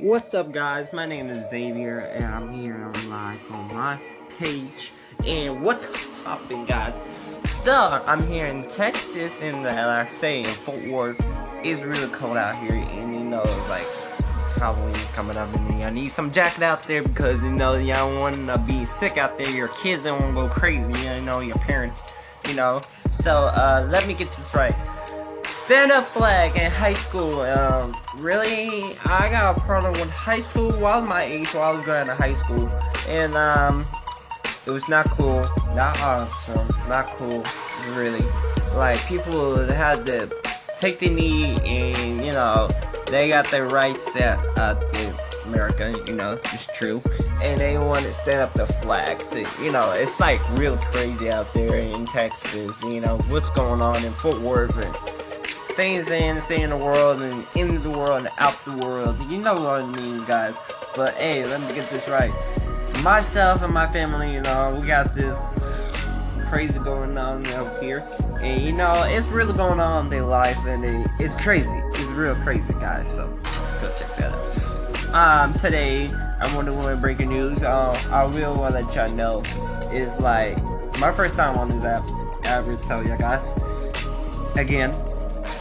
What's up guys, my name is Xavier and I'm here on live on my page. And what's poppin' guys? So, I'm here in Texas and like I say in Fort Worth, it's really cold out here and you know like Halloween's coming up and I need some jacket out there because you know y'all want to be sick out there, your kids don't want to go crazy, you know, your parents, you know. So, uh, let me get this right stand-up flag in high school. Um, really, I got a problem with high school while my age, while I was going to high school, and um, it was not cool, not awesome, not cool, really. Like people had to take the knee, and you know, they got their rights that uh, America, you know, it's true, and they want to stand up the flag. So, you know, it's like real crazy out there in Texas. You know what's going on in Fort Worth and things in, stay in the world, and in the world, and out the world. You know what I mean, guys. But hey, let me get this right. Myself and my family, you know, we got this crazy going on out here. And you know, it's really going on in their life, and it, it's crazy. It's real crazy, guys. So go check that out. Um, today I'm wondering what breaking news. Uh, I will want to let y'all know is like my first time on this app. I will tell you guys. Again,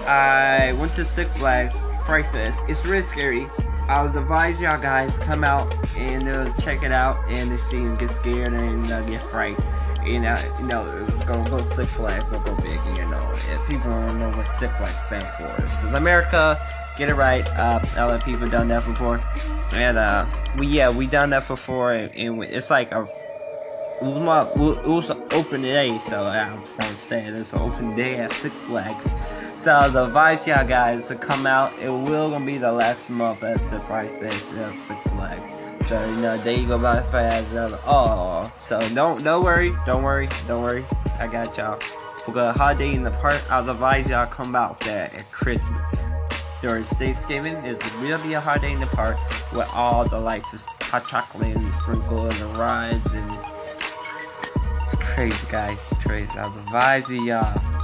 I went to Six Flags Fright Fest. It's really scary. I would advise y'all guys come out and uh, check it out and see and get scared and uh, get frightened. You know, you know, go go Six Flags, don't go big. You know, if people don't know what Six Flags stand for, this is America. Get it right. Uh, other people done that before, and uh, we yeah we done that before, and, and it's like a it was, my, it was an open day, so I was to say it's an open day at Six Flags. So I advise y'all guys to come out. It will gonna be the last month at Six Flags at Six Flags. So you know, there you go by fast. Oh, so don't don't worry, don't worry, don't worry. I got y'all. We got a holiday in the park. I advise y'all come out there at Christmas. During Thanksgiving, it's will be a holiday in the park with all the lights, it's hot chocolate and sprinkles and rides and it's crazy, guys. It's crazy. I advise y'all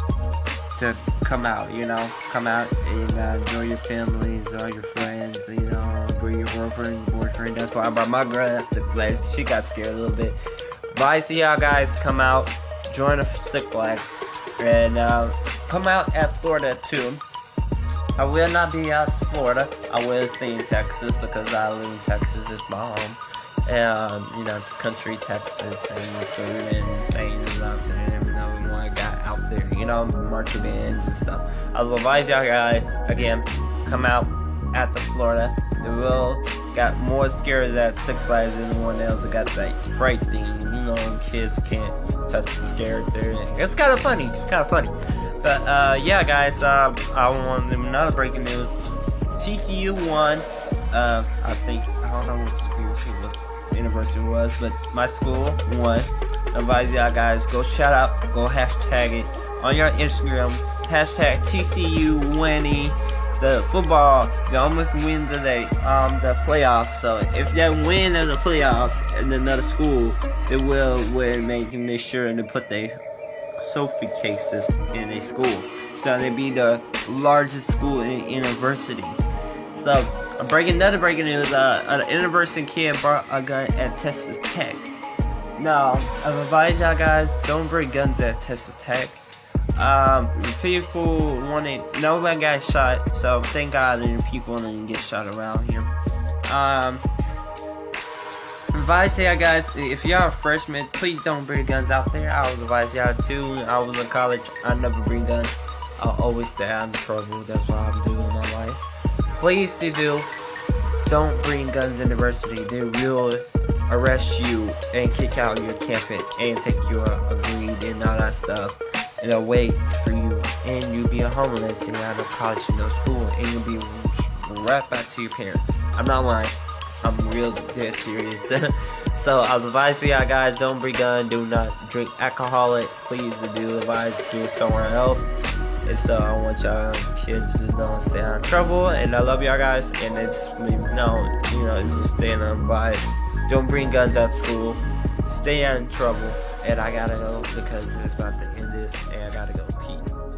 to come out, you know, come out and uh, enjoy your family, enjoy your friends, you know, bring your girlfriend, boyfriend. That's why I brought my girl at Six Flags. She got scared a little bit. But I see y'all guys come out, join the Six Flags, and uh, come out at Florida too. I will not be out in Florida. I will stay in Texas because I live in Texas. It's my home. And, you know, it's country Texas and food and things there out there, you know, marching bands and stuff. I will advise y'all guys, again, come out at the Florida. It will got more scares at Six Flags than anyone else. It got that fright thing, you know, kids can't touch the there. It's kind of funny, kind of funny. But uh, yeah, guys, uh, I want another breaking news. TCU won. Uh, I think I don't know what school university was, but my school won advise y'all guys go shout out, go hashtag it on your Instagram. Hashtag TCU winning the football. They almost win today, um, the playoffs. So if they win in the playoffs in another school, they will win, making this sure and to put their Sophie cases in a school. So they be the largest school in the university. So I'm breaking another breaking news. Uh, an university kid brought a gun at Texas Tech. Now, I've advised y'all guys, don't bring guns at Texas Tech. Um, people wanted, no one got shot, so thank God that people didn't get shot around here. Um, advise y'all guys, if y'all freshmen, please don't bring guns out there. I would advise y'all too. I was in college, I never bring guns. I'll always stay out of trouble. That's what I'm doing in my life. Please do, don't bring guns in university. They will arrest you and kick out your campus and take your agreed and all that stuff a wait for you and you'll be a homeless and out of college and no school and you'll be right back to your parents. I'm not lying. I'm real dead serious. so I advise y'all guys don't bring gun, do not drink alcohol. Please do advise do it somewhere else. And so I want y'all kids to don't stay out of trouble and I love y'all guys and it's you know, you know, it's just staying on advice. Don't bring guns at school. Stay out of trouble and I gotta go because it's about to end this and I gotta go pee.